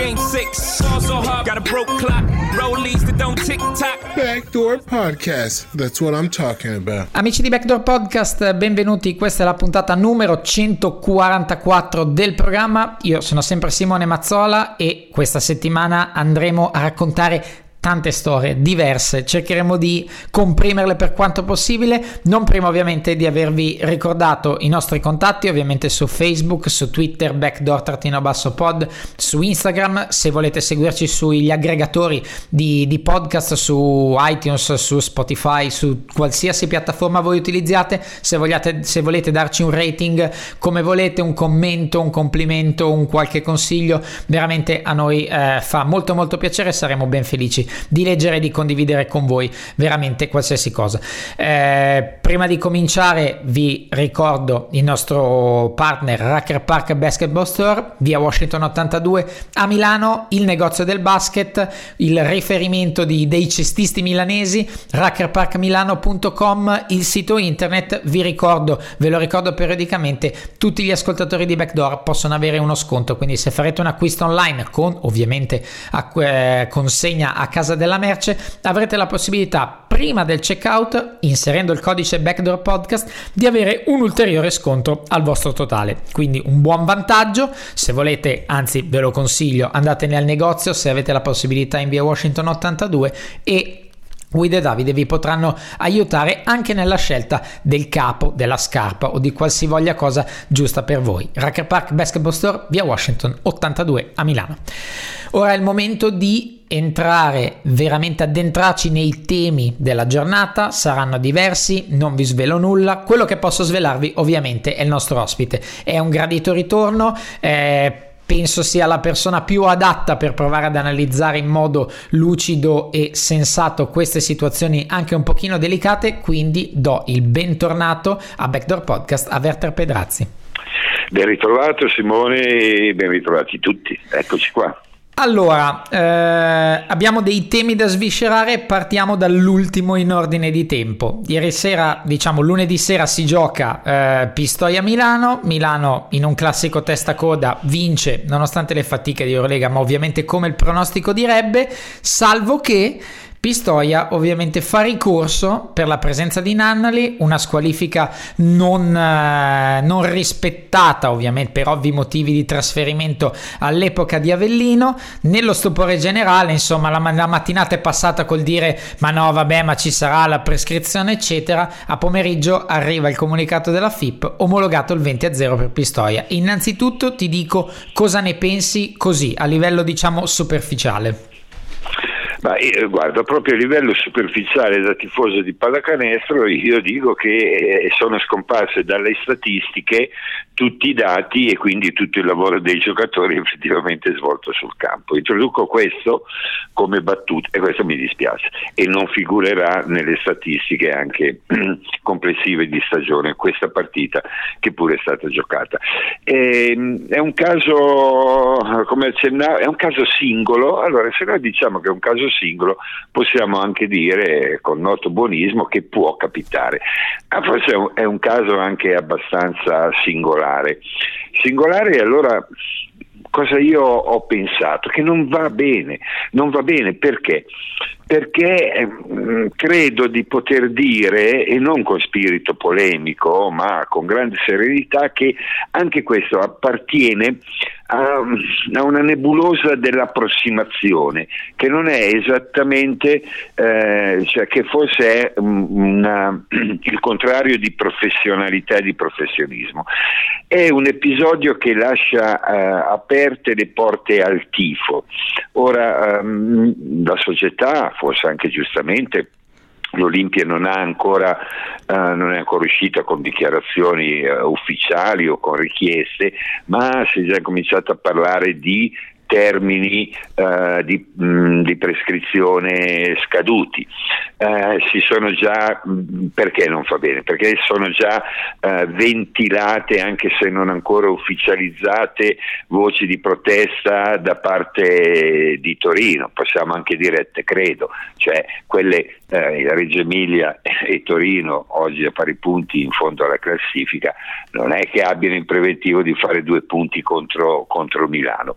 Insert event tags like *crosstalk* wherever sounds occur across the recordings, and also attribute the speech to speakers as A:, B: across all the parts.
A: game six. Ball so hard, got a broke clock, rollies that don't tick tock.
B: Backdoor Podcast. That's what I'm talking about.
C: Amici di Backdoor Podcast, benvenuti. Questa è la puntata numero 144 del programma. Io sono sempre Simone Mazzola e questa settimana andremo a raccontare tante storie diverse, cercheremo di comprimerle per quanto possibile, non prima ovviamente di avervi ricordato i nostri contatti, ovviamente su Facebook, su Twitter, backdoor-pod, su Instagram, se volete seguirci sugli aggregatori di, di podcast, su iTunes, su Spotify, su qualsiasi piattaforma voi utilizziate, se, vogliate, se volete darci un rating come volete, un commento, un complimento, un qualche consiglio, veramente a noi eh, fa molto molto piacere, saremo ben felici di leggere e di condividere con voi veramente qualsiasi cosa. Eh, prima di cominciare vi ricordo il nostro partner Racker Park Basketball Store via Washington 82 a Milano, il negozio del basket, il riferimento di, dei cestisti milanesi, rackerparkmilano.com, il sito internet, vi ricordo, ve lo ricordo periodicamente, tutti gli ascoltatori di Backdoor possono avere uno sconto, quindi se farete un acquisto online con ovviamente eh, consegna a casa della merce avrete la possibilità prima del checkout inserendo il codice backdoor podcast di avere un ulteriore sconto al vostro totale quindi un buon vantaggio se volete anzi ve lo consiglio andatene al negozio se avete la possibilità in via Washington 82 e Guida Davide vi potranno aiutare anche nella scelta del capo, della scarpa o di qualsivoglia cosa giusta per voi. Racker Park Basketball Store via Washington 82 a Milano. Ora è il momento di entrare veramente addentrarci nei temi della giornata saranno diversi non vi svelo nulla quello che posso svelarvi ovviamente è il nostro ospite è un gradito ritorno eh, penso sia la persona più adatta per provare ad analizzare in modo lucido e sensato queste situazioni anche un pochino delicate, quindi do il bentornato a Backdoor Podcast a Werther Pedrazzi.
D: Ben ritrovato Simone e ben ritrovati tutti, eccoci qua.
C: Allora, eh, abbiamo dei temi da sviscerare, partiamo dall'ultimo in ordine di tempo. Ieri sera, diciamo lunedì sera, si gioca eh, Pistoia Milano. Milano in un classico testa coda vince nonostante le fatiche di Eurolega, ma ovviamente come il pronostico direbbe, salvo che Pistoia ovviamente fa ricorso per la presenza di Nannali, una squalifica non, eh, non, rispettata ovviamente per ovvi motivi di trasferimento all'epoca di Avellino. Nello stupore generale, insomma, la, la mattinata è passata col dire ma no, vabbè, ma ci sarà la prescrizione, eccetera. A pomeriggio arriva il comunicato della FIP omologato il 20 a 0 per Pistoia. Innanzitutto ti dico cosa ne pensi così, a livello diciamo superficiale.
D: Ma eh, guarda, proprio a livello superficiale da tifoso di pallacanestro io dico che eh, sono scomparse dalle statistiche tutti i dati e quindi tutto il lavoro dei giocatori effettivamente svolto sul campo. Introduco questo come battuta e questo mi dispiace e non figurerà nelle statistiche anche *clears throat* complessive di stagione questa partita che pure è stata giocata. E, ehm, è un caso, come accennavo, è un caso singolo, allora se noi diciamo che è un caso singolo possiamo anche dire con noto buonismo che può capitare. Ma forse è un, è un caso anche abbastanza singolare. Singolare allora cosa io ho pensato? Che non va bene, non va bene perché? Perché mh, mm, credo di poter dire, e non con spirito polemico, ma con grande serenità, che anche questo appartiene a, a una nebulosa dell'approssimazione, che non è esattamente, eh, cioè che forse è una, *clears throat* il contrario di professionalità e di professionismo. È un episodio che lascia eh, aperte le porte al tifo. Ora, ehm, la società, forse anche giustamente, l'Olimpia non, ancora, uh, non è ancora uscita con dichiarazioni uh, ufficiali o con richieste, ma si è già cominciato a parlare di termini uh, di, mh, mm, di, prescrizione scaduti. Uh, si sono già, mh, mm, perché non fa bene? Perché sono già uh, ventilate, anche se non ancora ufficializzate, voci di protesta da parte di Torino, possiamo anche dire credo, cioè quelle Reggio Emilia e Torino oggi a pari punti in fondo alla classifica, non è che abbiano in preventivo di fare due punti contro, contro Milano.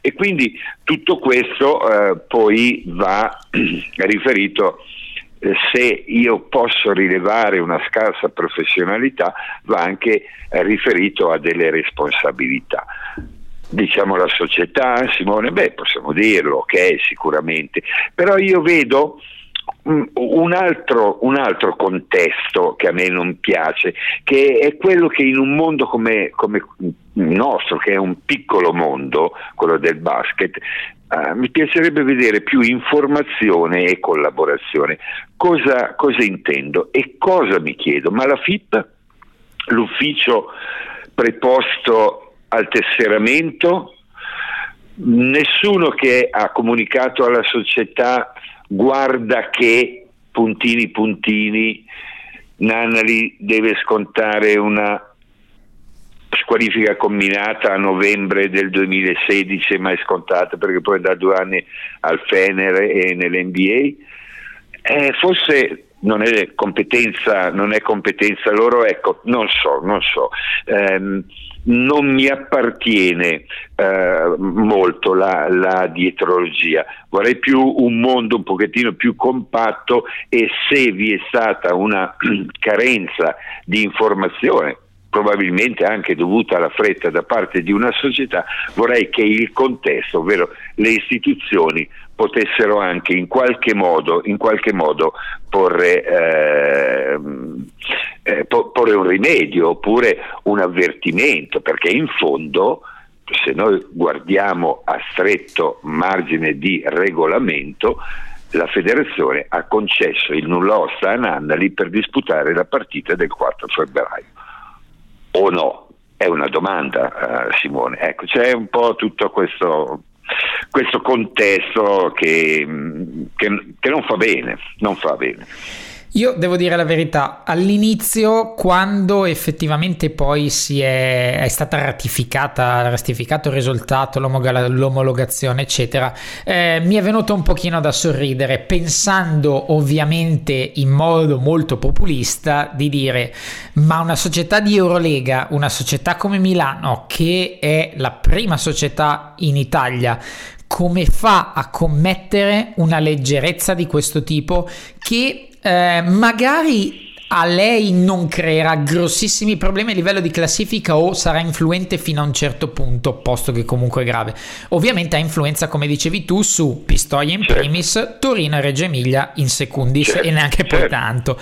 D: E quindi tutto questo eh, poi va *clears throat* riferito eh, se io posso rilevare una scarsa professionalità va anche riferito a delle responsabilità. Diciamo la società, Simone, beh possiamo dirlo, ok sicuramente, però io vedo un altro, un altro, contesto che a me non piace, che è quello che in un mondo come, come il nostro, che è un piccolo mondo, quello del basket, eh, mi piacerebbe vedere più informazione e collaborazione. Cosa, cosa intendo e cosa mi chiedo? Ma la FIP, l'ufficio preposto al tesseramento, nessuno che ha comunicato alla società guarda che puntini puntini Nanali deve scontare una squalifica combinata a novembre del 2016 ma è scontata perché poi da due anni al Fener e nell'NBA eh, forse non è competenza, non è competenza loro, ecco, non so, non so. Um, non mi appartiene eh, molto la, la, dietrologia, vorrei più un mondo un pochettino più compatto e se vi è stata una *clears throat* carenza di informazione, probabilmente anche dovuta alla fretta da parte di una società, vorrei che il contesto, ovvero le istituzioni, potessero anche in qualche modo, in qualche modo porre, eh, eh, porre un rimedio oppure un avvertimento, perché in fondo se noi guardiamo a stretto margine di regolamento, la federazione ha concesso il nulla osta a Nandali per disputare la partita del 4 febbraio o no? È una domanda, uh, Simone. Ecco, c'è un po' tutto questo, questo contesto che, che, che non fa bene, non fa bene.
C: Io devo dire la verità, all'inizio quando effettivamente poi si è, è stata ratificata, ratificato il risultato, l'omologazione eccetera, eh, mi è venuto un pochino da sorridere pensando ovviamente in modo molto populista di dire ma una società di Eurolega, una società come Milano che è la prima società in Italia come fa a commettere una leggerezza di questo tipo che eh, magari a lei non creerà grossissimi problemi a livello di classifica o sarà influente fino a un certo punto, posto che comunque è grave. Ovviamente ha influenza, come dicevi tu, su Pistoia in certo. primis, Torino e Reggio Emilia in secundis certo. e neanche certo. poi tanto.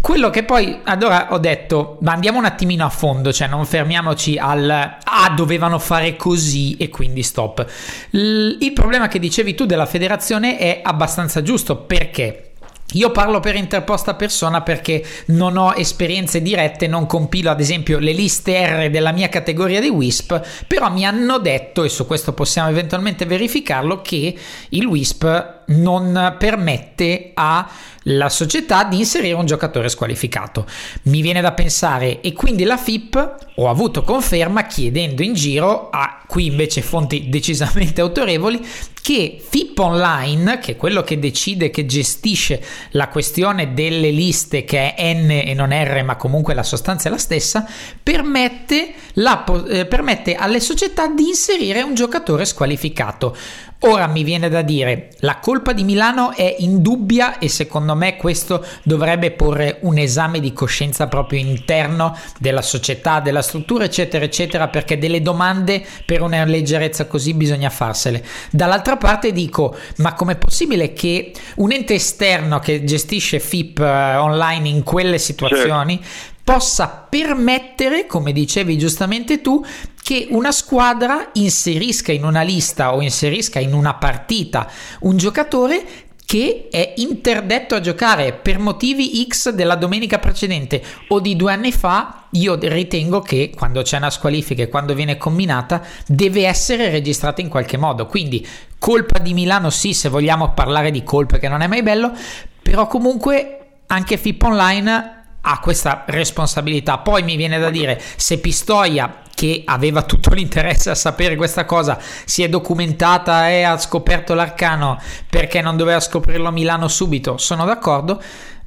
C: Quello che poi, allora ho detto, ma andiamo un attimino a fondo, cioè non fermiamoci al ah, dovevano fare così e quindi stop. L- il problema che dicevi tu della federazione è abbastanza giusto perché io parlo per interposta persona perché non ho esperienze dirette, non compilo ad esempio le liste R della mia categoria di WISP, però mi hanno detto, e su questo possiamo eventualmente verificarlo, che il WISP non permette alla società di inserire un giocatore squalificato. Mi viene da pensare, e quindi la FIP ho avuto conferma chiedendo in giro a qui invece fonti *laughs* decisamente autorevoli che FIP Online, che è quello che decide, che gestisce la questione delle liste che è N e non R, ma comunque la sostanza è la stessa, permette, la, eh, permette alle società di inserire un giocatore squalificato. Ora mi viene da dire, la colpa di Milano è indubbia e secondo me questo dovrebbe porre un esame di coscienza proprio interno della società, della struttura, eccetera, eccetera, perché delle domande per una leggerezza così bisogna farsele. Dall'altra parte dico, ma com'è possibile che un ente esterno che gestisce FIP eh, online in quelle situazioni certo possa permettere, come dicevi giustamente tu, che una squadra inserisca in una lista o inserisca in una partita un giocatore che è interdetto a giocare per motivi X della domenica precedente o di due anni fa, io ritengo che quando c'è una squalifica e quando viene combinata deve essere registrata in qualche modo. Quindi colpa di Milano sì, se vogliamo parlare di colpe che non è mai bello, però comunque anche FIP Online ha questa responsabilità. Poi mi viene da dire se Pistoia che aveva tutto l'interesse a sapere questa cosa, si è documentata e ha scoperto l'arcano perché non doveva scoprirlo a Milano subito, sono d'accordo.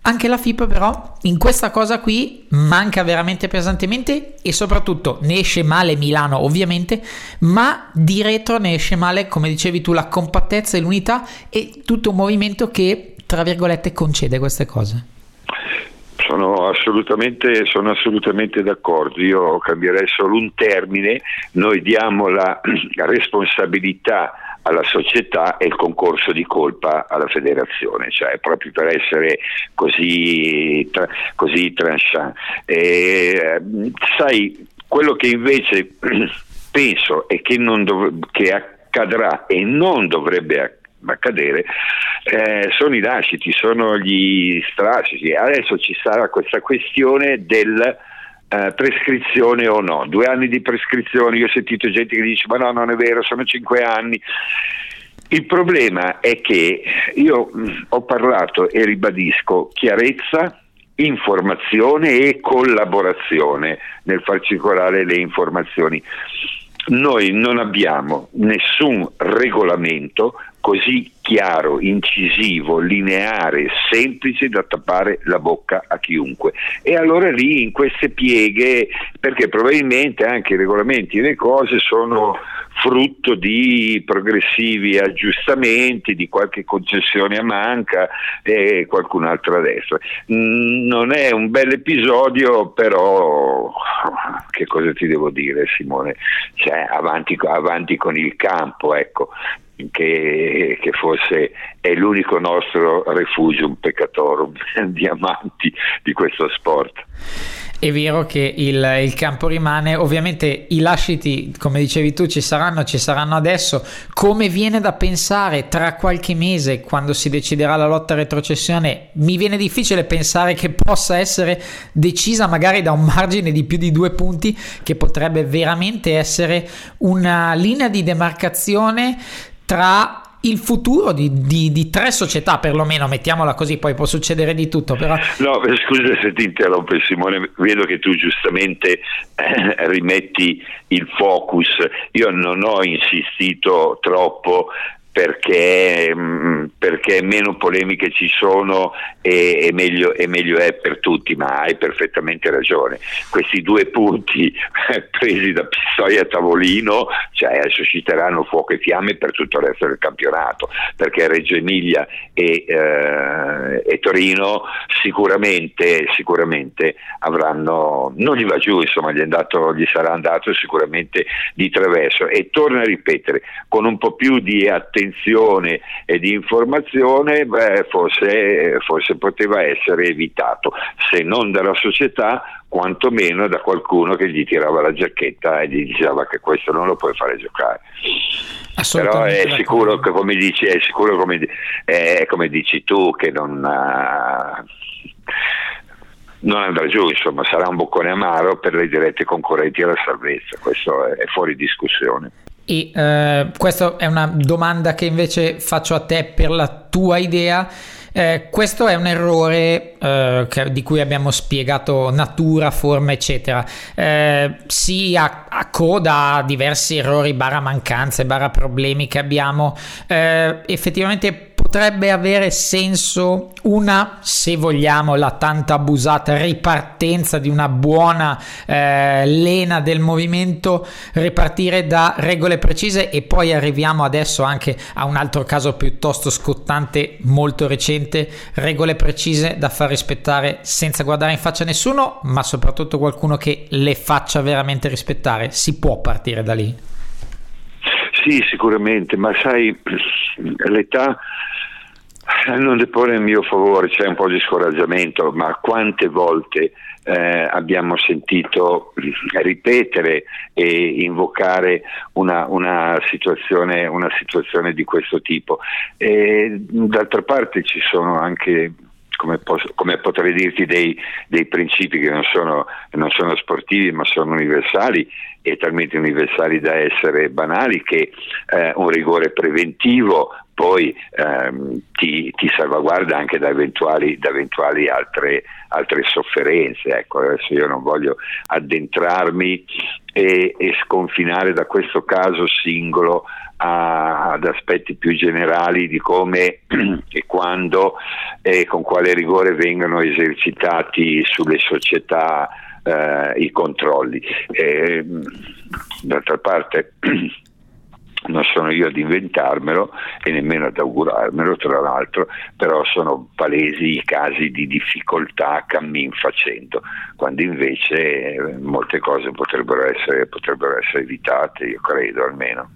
C: Anche la FIP però in questa cosa qui manca veramente pesantemente e soprattutto ne esce male Milano ovviamente, ma di retro ne esce male, come dicevi tu, la compattezza e l'unità e tutto un movimento che, tra virgolette, concede queste cose.
D: Sono assolutamente, sono assolutamente, d'accordo, io cambierei solo un termine, noi diamo la *clears throat* responsabilità alla società e il concorso di colpa alla federazione, cioè proprio per essere così, tra, così tranchant. E, sai, quello che invece *clears throat* penso e che, dov- che accadrà e non dovrebbe accadere, accadere eh, sono i lasciti, sono gli strascici. Adesso ci sarà questa questione del eh, prescrizione o no. Due anni di prescrizione, io ho sentito gente che dice ma no, non è vero, sono cinque anni. Il problema è che io mh, ho parlato e ribadisco chiarezza, informazione e collaborazione nel far circolare le informazioni. Noi non abbiamo nessun regolamento così chiaro, incisivo, lineare, semplice da tappare la bocca a chiunque. E allora lì in queste pieghe, perché probabilmente anche i regolamenti e le cose sono frutto di progressivi aggiustamenti, di qualche concessione a manca e qualcun altro adesso. Mm, non è un bel episodio, però che cosa ti devo dire Simone? Cioè, avanti, avanti con il campo, ecco. Che, che, forse è l'unico nostro refugium peccatorum *laughs* di amanti di questo sport.
C: È vero che il, il, campo rimane, ovviamente i lasciti, come dicevi tu, ci saranno, ci saranno adesso. Come viene da pensare tra qualche mese, quando si deciderà la lotta retrocessione, mi viene difficile pensare che possa essere decisa magari da un margine di più di due punti, che potrebbe veramente essere una linea di demarcazione tra il futuro di, di, di, tre società, perlomeno, mettiamola così, poi può succedere di tutto. Però...
D: No, scusa se ti interrompo Simone, vedo che tu giustamente eh, rimetti il focus. Io non ho insistito troppo perché, mm, perché, meno polemiche ci sono e, e, meglio, e, meglio, è per tutti, ma hai perfettamente ragione. Questi due punti *laughs* presi da Pistoia a tavolino cioè, susciteranno fuoco e fiamme per tutto il resto del campionato, perché Reggio Emilia e, eh, e Torino sicuramente, sicuramente, avranno, non gli va giù, insomma gli, andato, gli sarà andato sicuramente di traverso. E torno a ripetere, con un po' più di attenzione, attenzione e di informazione beh, forse, forse poteva essere evitato, se non dalla società quantomeno da qualcuno che gli tirava la giacchetta e gli diceva che questo non lo puoi fare giocare. Però è sicuro che come dici, è sicuro come, è come dici tu che non, uh, non andrà giù, insomma sarà un boccone amaro per le dirette concorrenti alla salvezza, questo è fuori discussione.
C: E eh, questa è una domanda che invece faccio a te per la tua idea. Eh, questo è un errore eh, che, di cui abbiamo spiegato natura, forma, eccetera. Eh, si accoda a diversi errori, barra mancanze, barra problemi che abbiamo. Eh, effettivamente potrebbe avere senso una, se vogliamo, la tanto abusata ripartenza di una buona eh, lena del movimento, ripartire da regole precise e poi arriviamo adesso anche a un altro caso piuttosto scottante, molto recente, regole precise da far rispettare senza guardare in faccia nessuno, ma soprattutto qualcuno che le faccia veramente rispettare. Si può partire da lì.
D: Sì, sicuramente, ma sai, l'età non deporre in mio favore, c'è un po' di scoraggiamento, ma quante volte eh, abbiamo sentito ripetere e invocare una, una, situazione, una situazione, di questo tipo. E, d'altra parte ci sono anche come, posso, come, potrei dirti, dei, dei principi che non sono, non sono, sportivi ma sono universali e talmente universali da essere banali che eh, un rigore preventivo poi ehm, ti, ti, salvaguarda anche da eventuali, da eventuali altre, altre, sofferenze. Ecco, adesso io non voglio addentrarmi e, e sconfinare da questo caso singolo a, ad aspetti più generali di come *clears throat* e quando e con quale rigore vengono esercitati sulle società eh, i controlli. E, d'altra parte *clears throat* non sono io ad inventarmelo e nemmeno ad augurarmelo, tra l'altro, però sono palesi i casi di difficoltà cammin facendo, quando invece eh, molte cose potrebbero essere, potrebbero essere evitate, io credo almeno.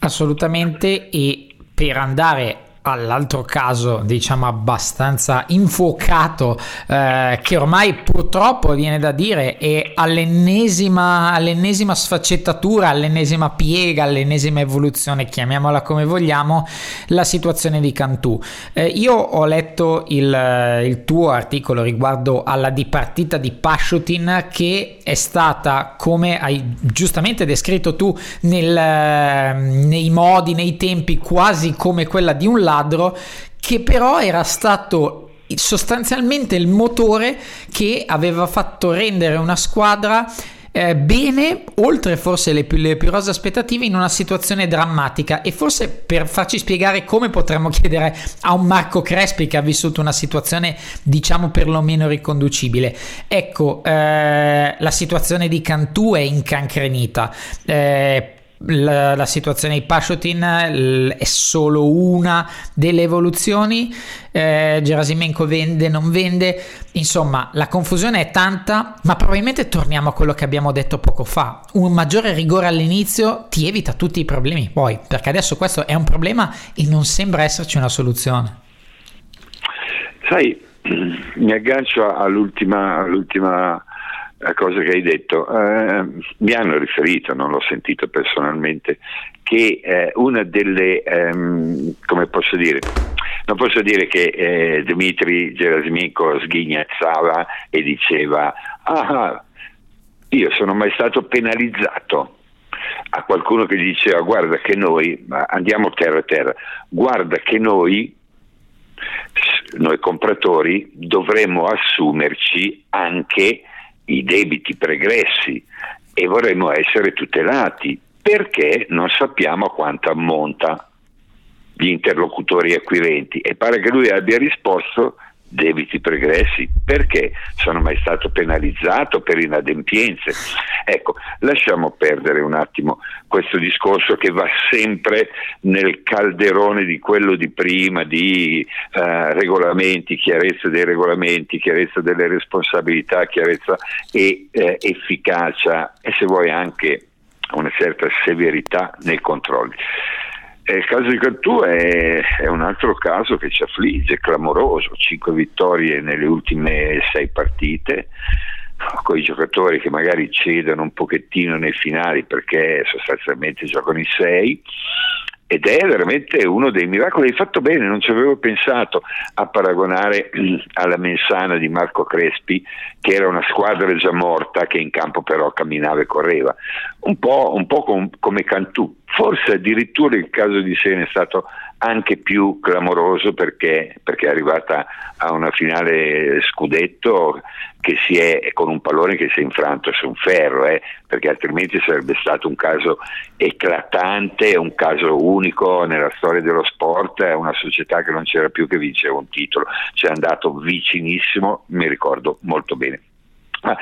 C: Assolutamente e per andare all'altro caso diciamo abbastanza infuocato eh, che ormai purtroppo viene da dire è all'ennesima, all'ennesima sfaccettatura all'ennesima piega all'ennesima evoluzione chiamiamola come vogliamo la situazione di Cantù. Eh, io ho letto il, il, tuo articolo riguardo alla dipartita di Pashutin che è stata come hai giustamente descritto tu nel, nei modi nei tempi quasi come quella di un ladro che però era stato sostanzialmente il motore che aveva fatto rendere una squadra eh, bene, oltre forse le più, le più rose aspettative, in una situazione drammatica. E forse per farci spiegare come potremmo chiedere a un Marco Crespi che ha vissuto una situazione, diciamo, perlomeno riconducibile. Ecco, eh, la situazione di Cantù è incancrenita. Eh, la, la, situazione di Pashotin è solo una delle evoluzioni. Eh, Gerasimenko vende, non vende. Insomma la confusione è tanta ma probabilmente torniamo a quello che abbiamo detto poco fa. Un maggiore rigore all'inizio ti evita tutti i problemi poi perché adesso questo è un problema e non sembra esserci una soluzione.
D: Sai *clears throat* mi aggancio all'ultima, all'ultima la cosa che hai detto. Eh, mi hanno riferito, non l'ho sentito personalmente, che eh, una delle, ehm, come posso dire, non posso dire che eh, Dmitry Gerasimenko sghignazzava e diceva ah, io sono mai stato penalizzato a qualcuno che diceva guarda che noi, andiamo terra a terra, guarda che noi noi compratori dovremmo assumerci anche i debiti pregressi e vorremmo essere tutelati. Perché non sappiamo quanto ammonta gli interlocutori acquirenti. E pare che lui abbia risposto debiti pregressi perché sono mai stato penalizzato per inadempienze. Ecco, lasciamo perdere un attimo questo discorso che va sempre nel calderone di quello di prima, di eh, regolamenti, chiarezza dei regolamenti, chiarezza delle responsabilità, chiarezza e eh, efficacia e se vuoi anche una certa severità nei controlli. E il caso di Cantù è, è, un altro caso che ci affligge, clamoroso, cinque vittorie nelle ultime sei partite, con i giocatori che magari cedono un pochettino nei finali perché sostanzialmente giocano in sei ed è veramente uno dei miracoli. Hai fatto bene, non ci avevo pensato a paragonare alla Mensana di Marco Crespi, che era una squadra già morta che in campo però camminava e correva, un po', un po com- come Cantù. Forse addirittura il caso di Sene è stato anche più clamoroso perché, perché, è arrivata a una finale scudetto è con un pallone che si è infranto su un ferro, eh, perché altrimenti sarebbe stato un caso eclatante, un caso unico nella storia dello sport, è una società che non c'era più che vinceva un titolo, ci è andato vicinissimo, mi ricordo molto bene. Ah,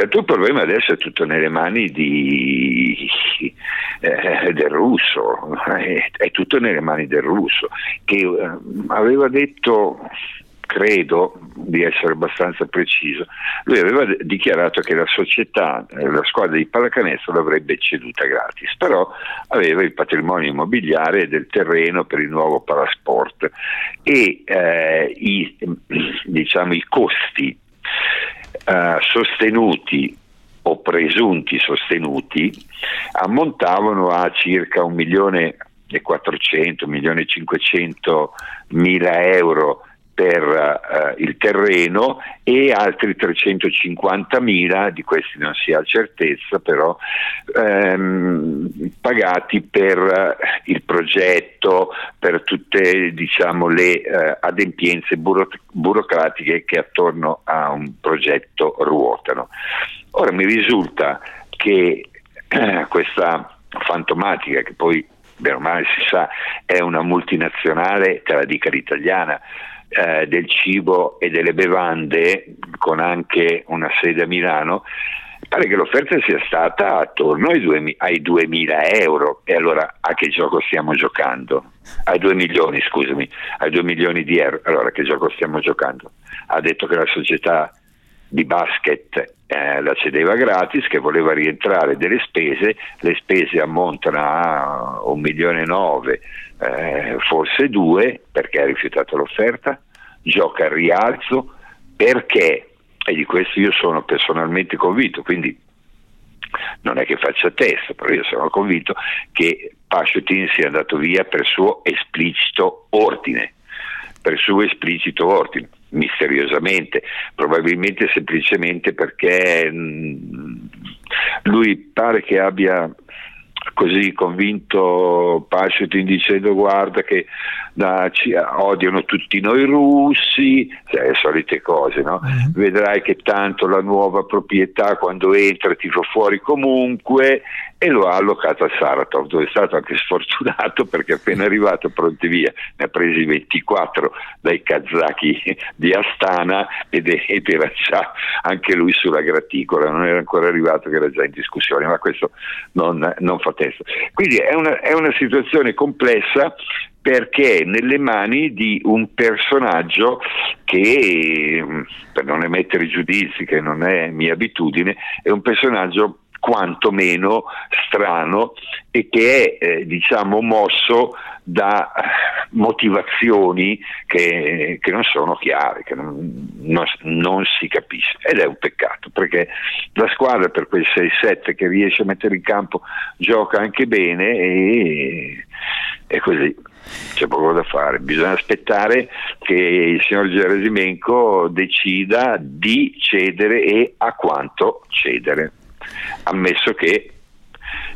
D: il problema adesso è tutto nelle mani di, eh, del russo, è, è, tutto nelle mani del russo, che eh, aveva detto credo di essere abbastanza preciso, lui aveva dichiarato che la società, eh, la squadra di pallacanestro l'avrebbe ceduta gratis, però aveva il patrimonio immobiliare del terreno per il nuovo palasport e eh, i, diciamo, i costi eh, sostenuti o presunti sostenuti ammontavano a circa un milione e 400, milione e 500 mila euro per uh, il terreno e altri 350 mila, di questi non si ha certezza però, ehm, pagati per uh, il progetto, per tutte diciamo, le uh, adempienze buro- burocratiche che attorno a un progetto ruotano. Ora mi risulta che questa fantomatica, che poi bene o male si sa è una multinazionale, te la dica l'italiana, eh, del cibo e delle bevande, con anche una sede a Milano, pare che l'offerta sia stata attorno ai, 2, ai 2.000 euro. E allora a che gioco stiamo giocando? Ai 2 milioni, scusami, ai 2 milioni di euro. Allora a che gioco stiamo giocando? Ha detto che la società di basket eh, la cedeva gratis, che voleva rientrare delle spese, le spese ammontano a un milione e nove, eh, forse due, perché ha rifiutato l'offerta, gioca al rialzo, perché, e di questo io sono personalmente convinto, quindi non è che faccia testa, però io sono convinto che Pasciutin sia andato via per suo esplicito ordine, per suo esplicito ordine misteriosamente, probabilmente semplicemente perché mh, mm, lui pare che abbia così convinto Pasciutin dicendo guarda che da, ci, odiano tutti noi russi, cioè, le solite cose, no? uh-huh. vedrai che tanto la nuova proprietà quando entra ti fa fuori comunque e lo ha allocato a Saratov dove è stato anche sfortunato *laughs* perché appena arrivato pronti via ne ha presi 24 dai kazaki di Astana ed, ed era già anche lui sulla graticola, non era ancora arrivato che era già in discussione, ma questo non, non fa testa. Quindi è una, è una situazione complessa perché è nelle mani di un personaggio che, per non emettere giudizi, che non è mia abitudine, è un personaggio quantomeno strano e che è eh, diciamo mosso da motivazioni che, che, non sono chiare, che non, non, non, si capisce. Ed è un peccato perché la squadra per quel 6-7 che riesce a mettere in campo gioca anche bene e, e così. C'è poco da fare, bisogna aspettare che il signor Gerasimenko decida di cedere e a quanto cedere, ammesso che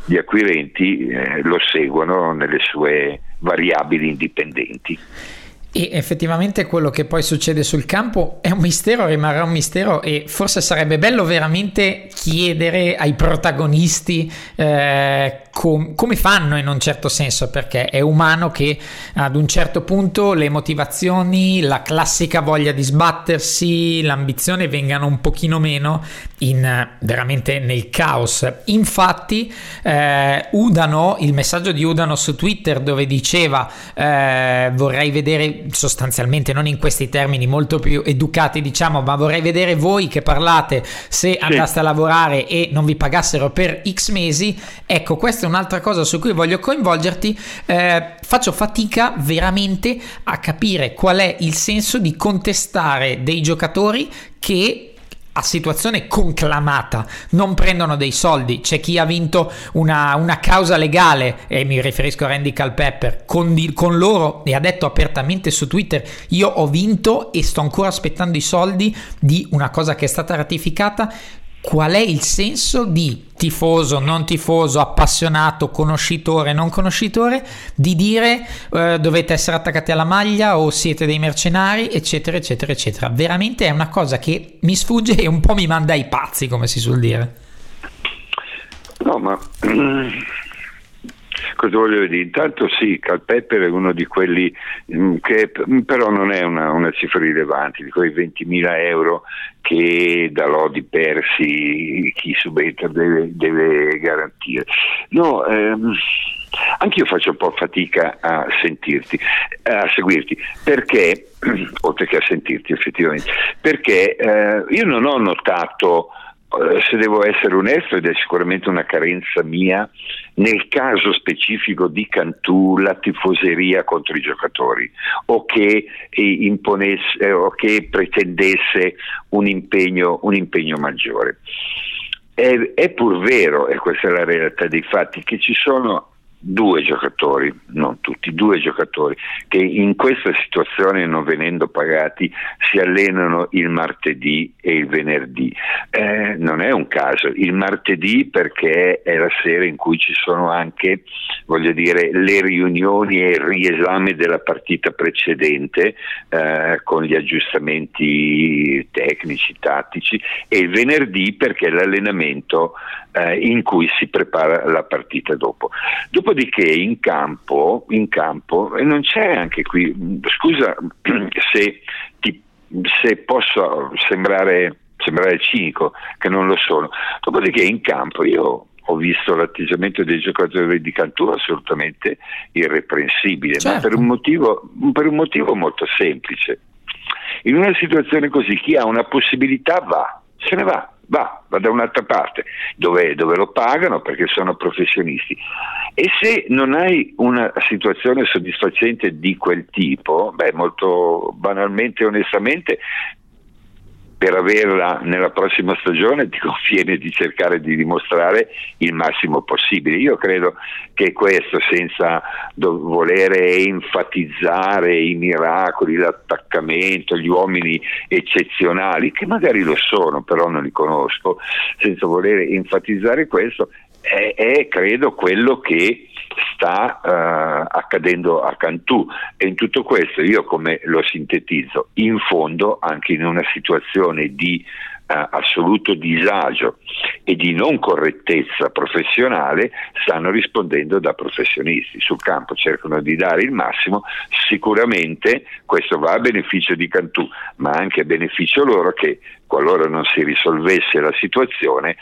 D: gli acquirenti eh, lo seguano nelle sue variabili indipendenti.
C: E effettivamente quello che poi succede sul campo è un mistero, rimarrà un mistero e forse sarebbe bello veramente chiedere ai protagonisti eh, com- come fanno in un certo senso, perché è umano che ad un certo punto le motivazioni, la classica voglia di sbattersi, l'ambizione vengano un pochino meno in, veramente nel caos. Infatti eh, Udano, il messaggio di Udano su Twitter dove diceva eh, vorrei vedere sostanzialmente, non in questi termini molto più educati, diciamo, ma vorrei vedere voi che parlate se andaste sì. a lavorare e non vi pagassero per X mesi. Ecco, questa è un'altra cosa su cui voglio coinvolgerti. Eh, faccio fatica veramente a capire qual è il senso di contestare dei giocatori che a situazione conclamata, non prendono dei soldi. C'è chi ha vinto una, una causa legale, e mi riferisco a Randy Culpepper, con, con, loro e ha detto apertamente su Twitter: Io ho vinto e sto ancora aspettando i soldi di una cosa che è stata ratificata qual è il senso di tifoso, non tifoso, appassionato, conoscitore, non conoscitore, di dire eh, dovete essere attaccati alla maglia o siete dei mercenari, eccetera, eccetera, eccetera. Veramente è una cosa che mi sfugge e un po' mi manda ai pazzi, come si suol dire.
D: No, ma *clears throat* Cosa voglio dire? Intanto sì, Calpepper è uno di quelli mm, che mm, però non è una, una cifra rilevante, di quei 20.000 euro che da Lodi persi chi subentra deve, deve garantire. No, ehm, Anch'io faccio un po' fatica a sentirti, a seguirti, perché, *clears throat* oltre che a sentirti effettivamente, perché eh, io non ho notato se devo essere onesto, ed è sicuramente una carenza mia, nel caso specifico di Cantù la tifoseria contro i giocatori o che, imponesse, eh, o che pretendesse un impegno, un impegno maggiore. È, è pur vero, e questa è la realtà dei fatti, che ci sono due giocatori, non tutti, due giocatori che in questa situazione non venendo pagati si allenano il martedì e il venerdì. Eh, non è un caso, il martedì perché è la sera in cui ci sono anche, dire, le riunioni e il riesame della partita precedente eh, con gli aggiustamenti tecnici, tattici e il venerdì perché l'allenamento eh, in cui si prepara la partita dopo. Dopodiché in campo, in campo e non c'è anche qui, scusa *clears throat* se, ti, se posso sembrare, sembrare cinico, che non lo sono, dopodiché in campo io ho visto l'atteggiamento dei giocatori di Cantù assolutamente irreprensibile, certo. ma per un, motivo, per un motivo molto semplice. In una situazione così chi ha una possibilità va, se ne va va, va da un'altra parte dove, dove, lo pagano perché sono professionisti. E se non hai una situazione soddisfacente di quel tipo, beh, molto banalmente e onestamente, per averla nella prossima stagione ti conviene di cercare di dimostrare il massimo possibile. Io credo che questo, senza volere enfatizzare i miracoli, l'attaccamento, gli uomini eccezionali, che magari lo sono, però non li conosco, senza volere enfatizzare questo, è, è credo quello che sta uh, accadendo a Cantù. E in tutto questo io come lo sintetizzo in fondo anche in una situazione di assoluto disagio e di non correttezza professionale stanno rispondendo da professionisti sul campo cercano di dare il massimo sicuramente questo va a beneficio di Cantù ma anche a beneficio loro che qualora non si risolvesse la situazione,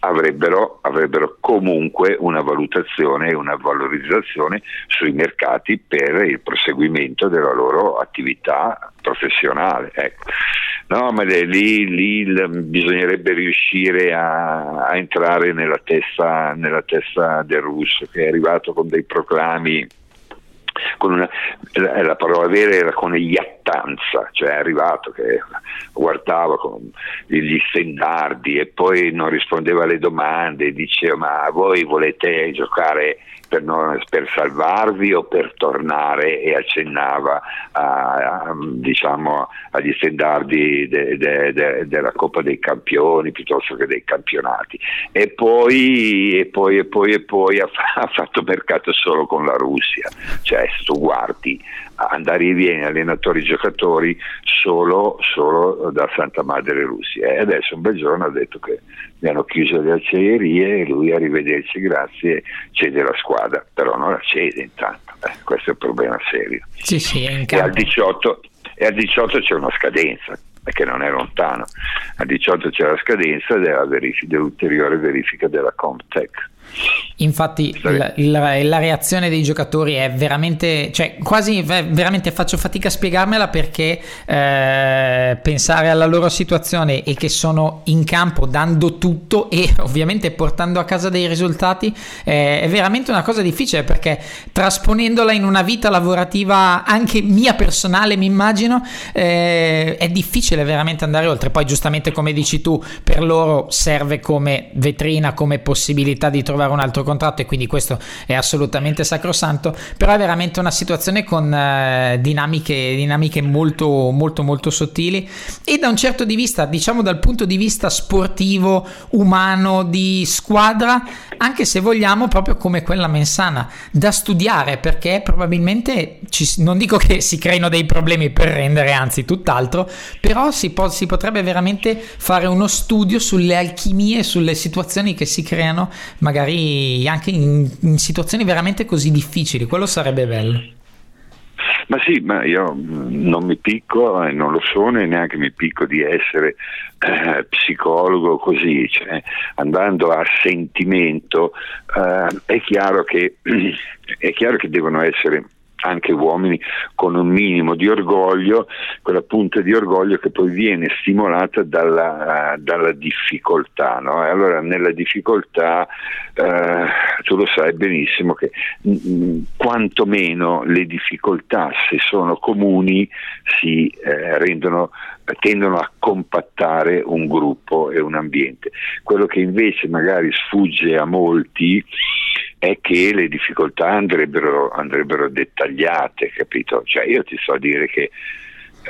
D: avrebbero, avrebbero, comunque una valutazione e una valorizzazione sui mercati per il proseguimento della loro attività professionale. Ecco. No, ma lì, lì, bisognerebbe riuscire a, a entrare nella testa, nella testa del russo che è arrivato con dei proclami una, la, la parola vera era con iattanza, cioè è arrivato che guardava con gli stendardi e poi non rispondeva alle domande, diceva ma voi volete giocare per, non, per, salvarvi o per tornare e accennava a, a, diciamo, agli stendardi de, de, de, della Coppa dei Campioni piuttosto che dei campionati. E poi, e poi, e poi, e poi ha, *laughs* ha, fatto mercato solo con la Russia. Cioè se tu guardi andare e vieni allenatori e giocatori solo, solo, da Santa Madre Russia. E adesso un bel giorno ha detto che mi hanno chiuso le acciaierie e lui arrivederci grazie cede la squadra. Però non la cede intanto eh, questo è un problema serio.
C: Sì, sì,
D: e, al 18, e al 18 c'è una scadenza che non è lontano. Al 18 c'è la scadenza della verifica, dell'ulteriore verifica della Comtech
C: Infatti la, la, la, reazione dei giocatori è veramente, cioè quasi veramente faccio fatica a spiegarmela perché eh, pensare alla loro situazione e che sono in campo dando tutto *laughs* e ovviamente portando a casa dei risultati eh, è veramente una cosa difficile perché trasponendola in una vita lavorativa anche mia personale mi immagino eh, è difficile veramente andare oltre. Poi giustamente come dici tu per loro serve come vetrina, come possibilità di trovare trovare un altro contratto e quindi questo è assolutamente sacrosanto, però è veramente una situazione con eh, dinamiche, dinamiche molto molto molto sottili. E da un certo di vista, diciamo dal punto di vista sportivo, umano, di squadra, anche se vogliamo proprio come quella mensana, da studiare perché probabilmente ci, non dico che si creino dei problemi per rendere, anzi tutt'altro, però si, po- si potrebbe veramente fare uno studio sulle alchimie, sulle situazioni che si creano magari magari anche in, in situazioni veramente così difficili, quello sarebbe bello.
D: Ma sì, ma io mm, non mi picco e non lo sono e neanche mi picco di essere eh, psicologo così, cioè, andando a sentimento eh, è, chiaro che, *clears throat* è chiaro che devono essere anche uomini con un minimo di orgoglio, quella punta di orgoglio che poi viene stimolata dalla, dalla difficoltà. No? E allora nella difficoltà eh, tu lo sai benissimo che mh, mm, mm, quantomeno le difficoltà, se sono comuni, si eh, rendono tendono a compattare un gruppo e un ambiente. Quello che invece magari sfugge a molti è che le difficoltà andrebbero, andrebbero dettagliate, capito? Cioè io ti so dire che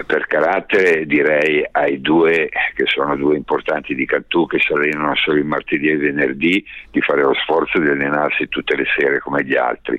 D: per carattere direi ai due che sono due importanti di Cantù che si allenano solo il martedì e il venerdì di fare lo sforzo di allenarsi tutte le sere come gli altri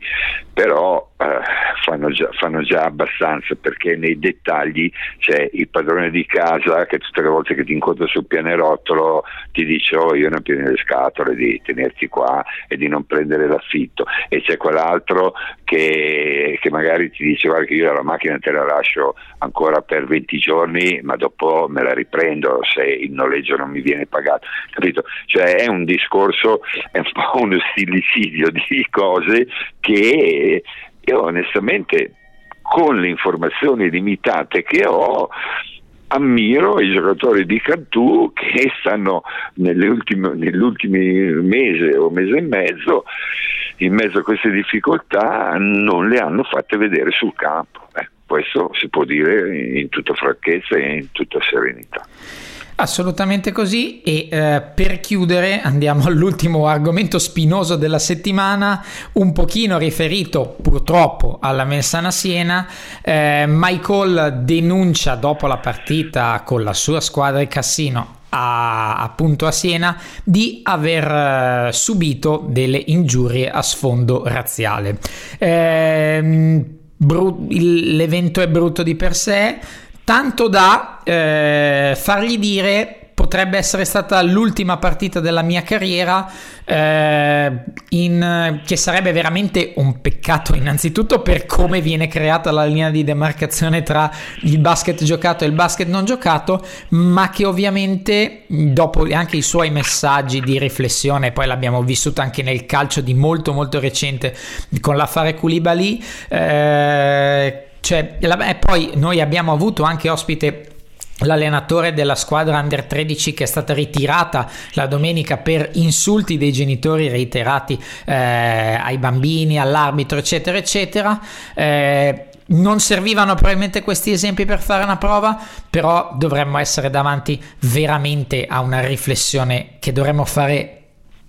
D: però eh, fanno, già, fanno, già, abbastanza perché nei dettagli c'è il padrone di casa che tutte le volte che ti incontra sul pianerottolo ti dice oh io non pieno le scatole di tenerti qua e di non prendere l'affitto e c'è quell'altro che, che magari ti dice guarda che io la macchina te la lascio ancora per 20 giorni, ma dopo me la riprendo se il noleggio non mi viene pagato. Capito? Cioè è un discorso, è un po' uno stilicidio di cose che io onestamente con le informazioni limitate che ho ammiro i giocatori di Cantù che stanno ultime, nell'ultimo mese o mese e mezzo in mezzo a queste difficoltà non le hanno fatte vedere sul campo. Eh, questo si può dire in tutta franchezza e in tutta serenità.
C: Assolutamente così e eh, per chiudere andiamo *laughs* all'ultimo argomento spinoso della settimana, un pochino riferito purtroppo alla Messana Siena. Eh, Michael denuncia dopo la partita con la sua squadra il Cassino a, appunto a Siena di aver uh, subito delle ingiurie a sfondo razziale. Eh, bru- l'evento è brutto di per sé, tanto da eh, fargli dire potrebbe essere stata l'ultima partita della mia carriera, eh, in, che sarebbe veramente un peccato innanzitutto per come viene creata la linea di demarcazione tra il basket giocato e il basket non giocato, ma che ovviamente dopo anche i suoi messaggi di riflessione, poi l'abbiamo vissuto anche nel calcio di molto molto recente con l'affare Koulibaly, eh, cioè, e poi noi abbiamo avuto anche ospite l'allenatore della squadra under 13 che è stata ritirata la domenica per insulti dei genitori reiterati eh, ai bambini, all'arbitro, eccetera, eccetera. Eh, non servivano probabilmente questi esempi per fare una prova, però dovremmo essere davanti veramente a una riflessione che dovremmo fare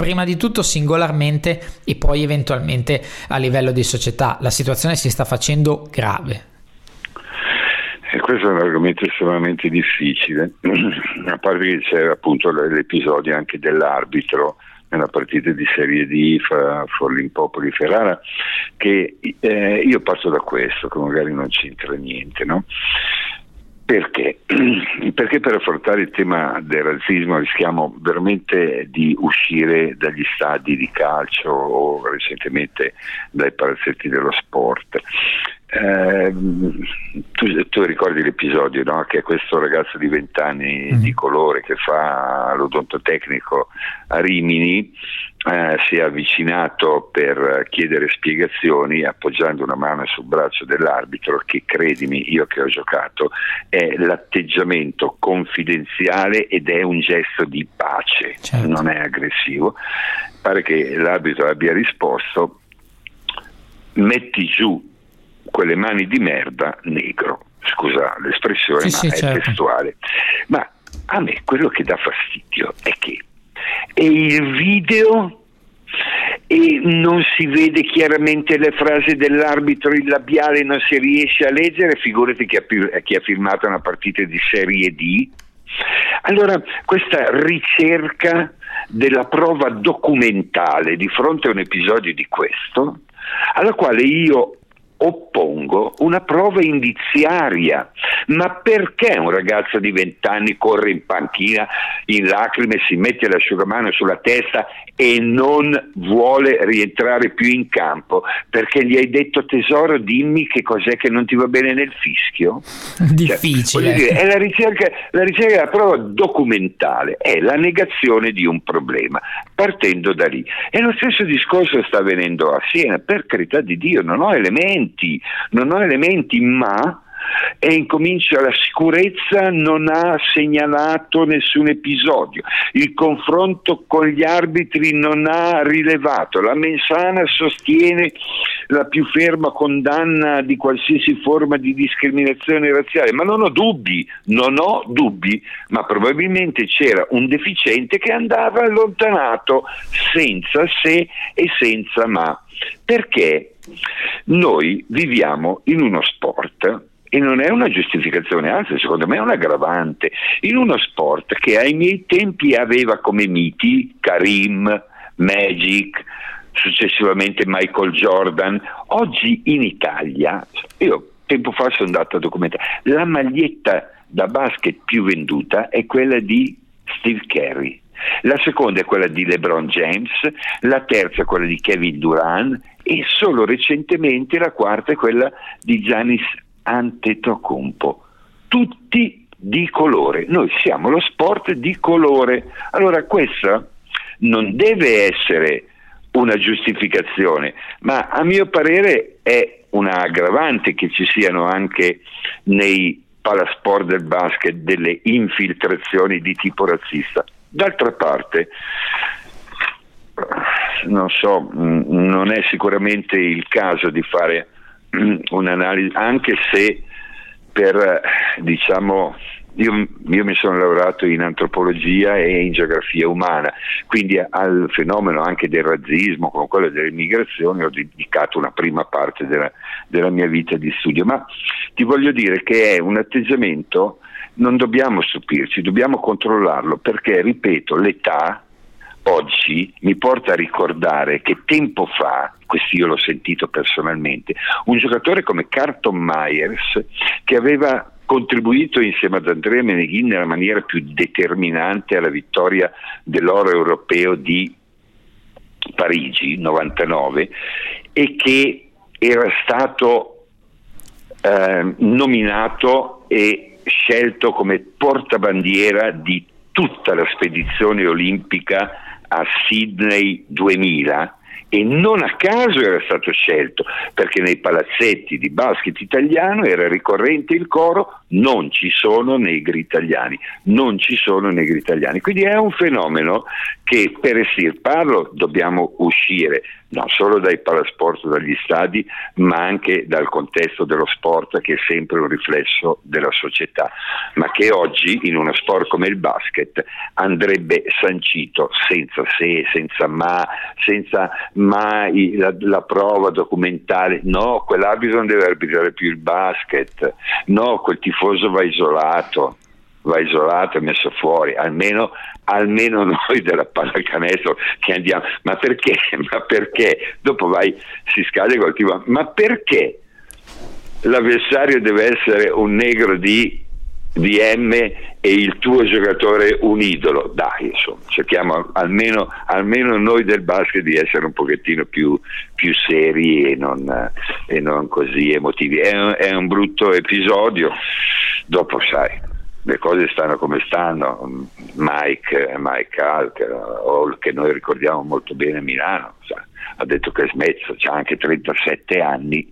C: prima di tutto singolarmente e poi eventualmente a livello di società. La situazione si sta facendo grave.
D: E questo è un argomento estremamente difficile, *clears throat* a parte che c'è appunto l'episodio anche dell'arbitro nella partita di Serie D fra Forlimpopoli Ferrara, che eh, io parto da questo, che magari non c'entra niente, no? Perché? *clears throat* Perché per affrontare il tema del razzismo rischiamo veramente di uscire dagli stadi di calcio o recentemente dai palazzetti dello sport. Eh, tu, tu, ricordi l'episodio no? che questo ragazzo di 20 anni mm. di colore che fa l'odontotecnico a Rimini eh, si è avvicinato per chiedere spiegazioni appoggiando una mano sul braccio dell'arbitro che credimi io che ho giocato è l'atteggiamento confidenziale ed è un gesto di pace certo. non è aggressivo pare che l'arbitro abbia risposto metti giù quelle mani di merda negro. Scusa l'espressione, sì, ma sì, è certo. testuale. Ma a me quello che dà fastidio è che è il video e non si vede chiaramente le frasi dell'arbitro, il labiale non si riesce a leggere, figurati chi ha, chi ha filmato una partita di Serie D. Allora, questa ricerca della prova documentale di fronte a un episodio di questo, alla quale io oppongo una prova indiziaria. Ma perché un ragazzo di 20 anni corre in panchina in lacrime, si mette l'asciugamano sulla testa e non vuole rientrare più in campo? Perché gli hai detto tesoro, dimmi che cos'è che non ti va bene nel fischio? *laughs*
C: Difficile.
D: Cioè, dire, è la ricerca, la ricerca della prova documentale, è la negazione di un problema, partendo da lì. E lo stesso discorso sta avvenendo a Siena, per carità di Dio, non ho elementi, non ho elementi, ma e incomincia la sicurezza non ha segnalato nessun episodio, il confronto con gli arbitri non ha rilevato, la Mensana sostiene la più ferma condanna di qualsiasi forma di discriminazione razziale, ma non ho dubbi, non ho dubbi, ma probabilmente c'era un deficiente che andava allontanato senza se e senza ma. Perché noi viviamo in uno sport e non è una giustificazione, anzi secondo me è un aggravante, in uno sport che ai miei tempi aveva come miti Karim, Magic, successivamente Michael Jordan, oggi in Italia, io tempo fa sono andato a documentare, la maglietta da basket più venduta è quella di Steve Carey. La seconda è quella di LeBron James, la terza è quella di Kevin Durant e solo recentemente la quarta è quella di Giannis Antetokounmpo, tutti di colore. Noi siamo lo sport di colore. Allora questa non deve essere una giustificazione, ma a mio parere è una aggravante che ci siano anche nei palasport del basket delle infiltrazioni di tipo razzista. D'altra parte, non so, non è sicuramente il caso di fare un'analisi, anche se per, diciamo, io, io, mi sono laureato in antropologia e in geografia umana, quindi al fenomeno anche del razzismo, come quello delle migrazioni, ho dedicato una prima parte della, della mia vita di studio, ma ti voglio dire che è un atteggiamento, non dobbiamo stupirci, dobbiamo controllarlo, perché, ripeto, l'età oggi mi porta a ricordare che tempo fa, questo io l'ho sentito personalmente, un giocatore come Carton Myers che aveva contribuito insieme ad Andrea Meneghin nella maniera più determinante alla vittoria dell'oro europeo di Parigi 99 e che era stato eh, nominato e scelto come portabandiera di tutta la spedizione olimpica a Sydney 2000 e non a caso era stato scelto perché nei palazzetti di basket italiano era ricorrente il coro non ci sono negri italiani, non ci sono negri italiani. Quindi è un fenomeno che per estirparlo dobbiamo uscire non solo dai palasport, dagli stadi, ma anche dal contesto dello sport che è sempre un riflesso della società, ma che oggi in uno sport come il basket andrebbe sancito senza se, senza ma, senza mai la, la prova documentale. No, quell'arbitro non deve arbitrare più il basket, no, quel tifoso va isolato va isolato e messo fuori, almeno, almeno *laughs* noi della pallacanestro che andiamo, ma perché? *laughs* Ma perché? Dopo vai, si scaglia col tipo, ma perché l'avversario deve essere un negro di DM e il tuo giocatore un idolo? Dai, insomma, cerchiamo almeno, almeno noi del basket di essere un pochettino più, più seri e non, e non, così emotivi. È un, è un brutto episodio, dopo sai, le cose stanno come stanno. Mike, Mike Hulk, che noi ricordiamo molto bene a Milano, ha detto che è smesso, ha anche 37 anni,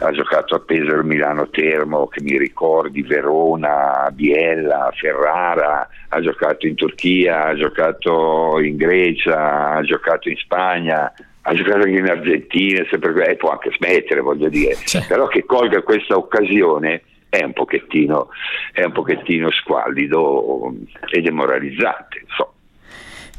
D: ha giocato a Pesaro, Milano Termo, che mi ricordi, Verona, Biella, Ferrara, ha giocato in Turchia, ha giocato in Grecia, ha giocato in Spagna, ha giocato anche in Argentina, sempre, e può anche smettere, voglio dire, sì. però che colga questa occasione è un pochettino, è un pochettino squallido e demoralizzante.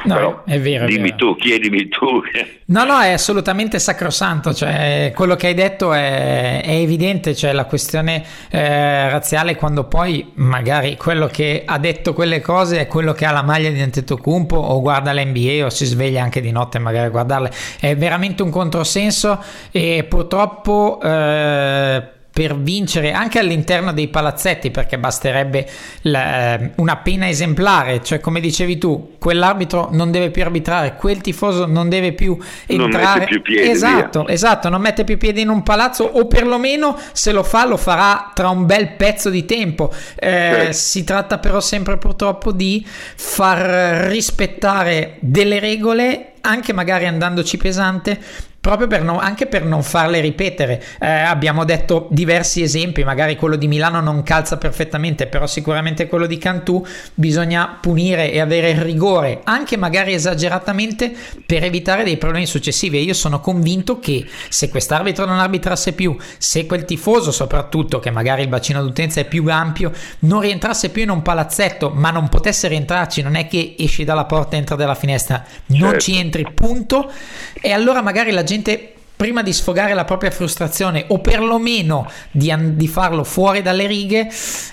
C: No, Però, è vero.
D: Dimmi
C: vero.
D: tu, chiedimi tu.
C: No, no, è assolutamente sacrosanto. Cioè, quello che hai detto è, è evidente. Cioè, la questione eh, razziale, quando poi magari quello che ha detto quelle cose è quello che ha la maglia di Antetokounmpo o guarda l'NBA o si sveglia anche di notte magari a guardarle. È veramente un controsenso e purtroppo. Eh, per vincere anche all'interno dei palazzetti perché basterebbe la, eh, una pena esemplare cioè come dicevi tu quell'arbitro non deve più arbitrare quel tifoso non deve più entrare
D: non più piedi,
C: esatto via. esatto non mette più piedi in un palazzo o perlomeno se lo fa lo farà tra un bel pezzo di tempo eh, sì. si tratta però sempre purtroppo di far rispettare delle regole anche magari andandoci pesante proprio per non, anche per non farle ripetere. Eh, abbiamo detto diversi esempi, magari quello di Milano non calza perfettamente, però sicuramente quello di Cantù bisogna punire e avere rigore, anche magari esageratamente, per evitare dei problemi successivi. E io sono convinto che se quest'arbitro non arbitrasse più, se quel tifoso soprattutto, che magari il bacino d'utenza è più ampio, non rientrasse più in un palazzetto, ma non potesse rientrarci, non è che esci dalla porta e entra dalla finestra, non certo. ci entri, punto. E allora magari la gente gente prima di sfogare la propria frustrazione o perlomeno di, di farlo fuori dalle righe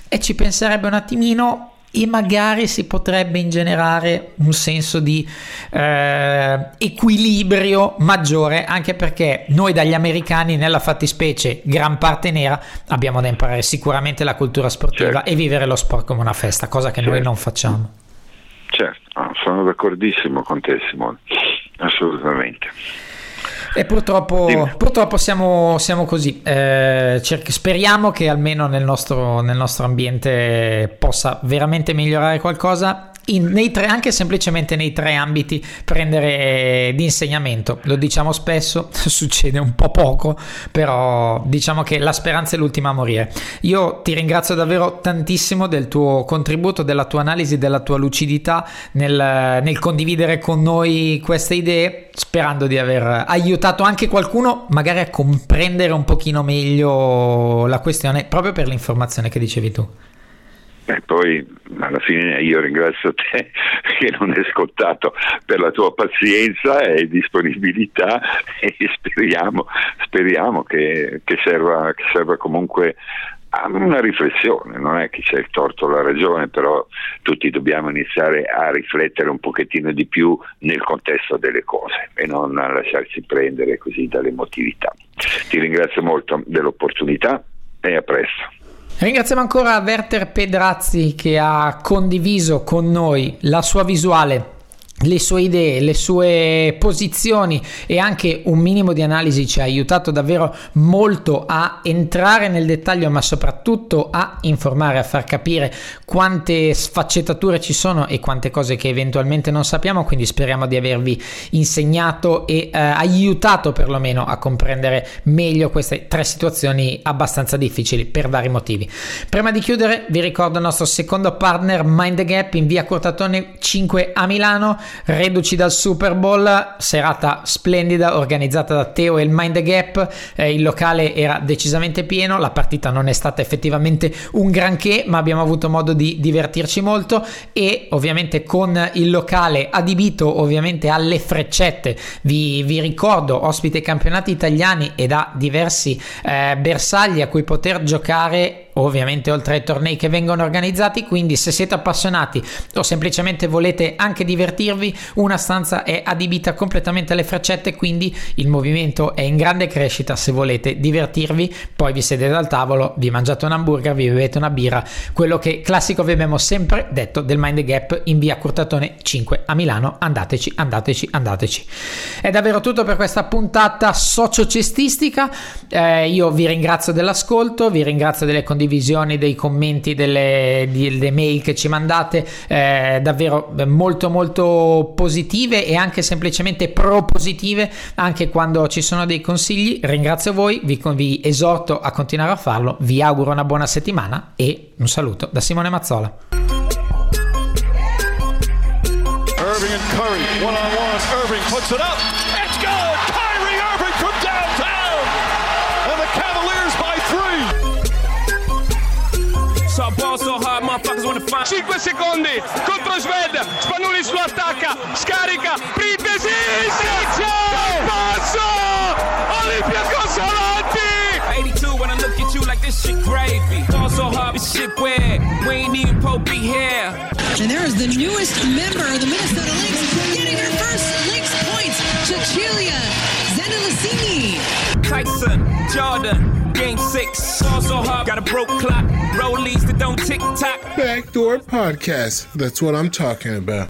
C: e ci penserebbe un attimino e magari si potrebbe ingenerare un senso di eh, equilibrio maggiore anche perché noi dagli americani nella fattispecie gran parte nera abbiamo da imparare sicuramente la cultura sportiva certo. e vivere lo sport come una festa cosa che certo. noi non facciamo
D: certo sono d'accordissimo con te Simone assolutamente
C: e purtroppo, purtroppo siamo, siamo, così. Eh, cer- speriamo che almeno nel nostro, nel nostro ambiente possa veramente migliorare qualcosa in, tre, anche semplicemente nei tre ambiti prendere di insegnamento. Lo diciamo spesso, *laughs* succede un po' poco, però diciamo che la speranza è l'ultima a morire. Io ti ringrazio davvero tantissimo del tuo contributo, della tua analisi, della tua lucidità nel, nel condividere con noi queste idee, sperando di aver aiutato anche qualcuno magari a comprendere un pochino meglio la questione proprio per l'informazione che dicevi tu.
D: E poi alla fine io ringrazio te *laughs* che non hai scottato per la tua pazienza e disponibilità *laughs* e speriamo, speriamo che, che, serva, che serva comunque a una riflessione, non è che c'è il torto o la ragione, però tutti dobbiamo iniziare a riflettere un pochettino di più nel contesto delle cose e non a lasciarsi prendere così dall'emotività. Ti ringrazio molto dell'opportunità e a presto.
C: Ringraziamo ancora Werther Pedrazzi che ha condiviso con noi la sua visuale le sue idee, le sue posizioni e anche un minimo di analisi ci ha aiutato davvero molto a entrare nel dettaglio ma soprattutto a informare, a far capire quante sfaccettature ci sono e quante cose che eventualmente non sappiamo quindi speriamo di avervi insegnato e eh, aiutato perlomeno a comprendere meglio queste tre situazioni abbastanza difficili per vari motivi. Prima di chiudere vi ricordo il nostro secondo partner Mind the Gap in via Cortatone 5 a Milano reduci dal Super Bowl, serata splendida organizzata da Teo e il Mind the Gap, eh, il locale era decisamente pieno, la partita non è stata effettivamente un granché, ma abbiamo avuto modo di divertirci molto e ovviamente con il locale adibito ovviamente alle freccette, vi, vi ricordo ospite campionati italiani e da diversi eh, bersagli a cui poter giocare ovviamente oltre ai tornei che vengono organizzati, quindi se siete appassionati o semplicemente volete anche divertirvi, una stanza è adibita completamente alle freccette, quindi il movimento è in grande crescita se volete divertirvi, poi vi sedete al tavolo, vi mangiate un hamburger, vi bevete una birra, quello che classico vi abbiamo sempre detto del Mind Gap in via Curtatone 5 a Milano, andateci, andateci, andateci. È davvero tutto per questa puntata sociocestistica, eh, io vi ringrazio dell'ascolto, vi ringrazio delle condivisioni condivisioni, dei commenti, delle, delle mail che ci mandate, eh, davvero molto molto positive e anche semplicemente propositive, anche quando ci sono dei consigli. Ringrazio voi, vi, vi esorto a continuare a farlo, vi auguro una buona settimana e un saluto da Simone Mazzola. Irving and Curry, one on one, Irving puts it up. Ball so hard, wanna find.
A: 5 secondi contro Sved, Spanulis lo attacca, scarica, Pritesis, passo, Olympiacos avanti!
E: 82 when I look at you like this shit gravy. Fall so hard, this shit weird. We ain't even Pope here.
F: And there is the newest member of the Minnesota Lynx getting her first Lynx points, Cecilia Zendelicini.
E: Tyson, Jordan, game six. Fall so hard, got a broke clock. Rollies that don't tick tock.
B: Backdoor Podcast. That's what I'm talking about.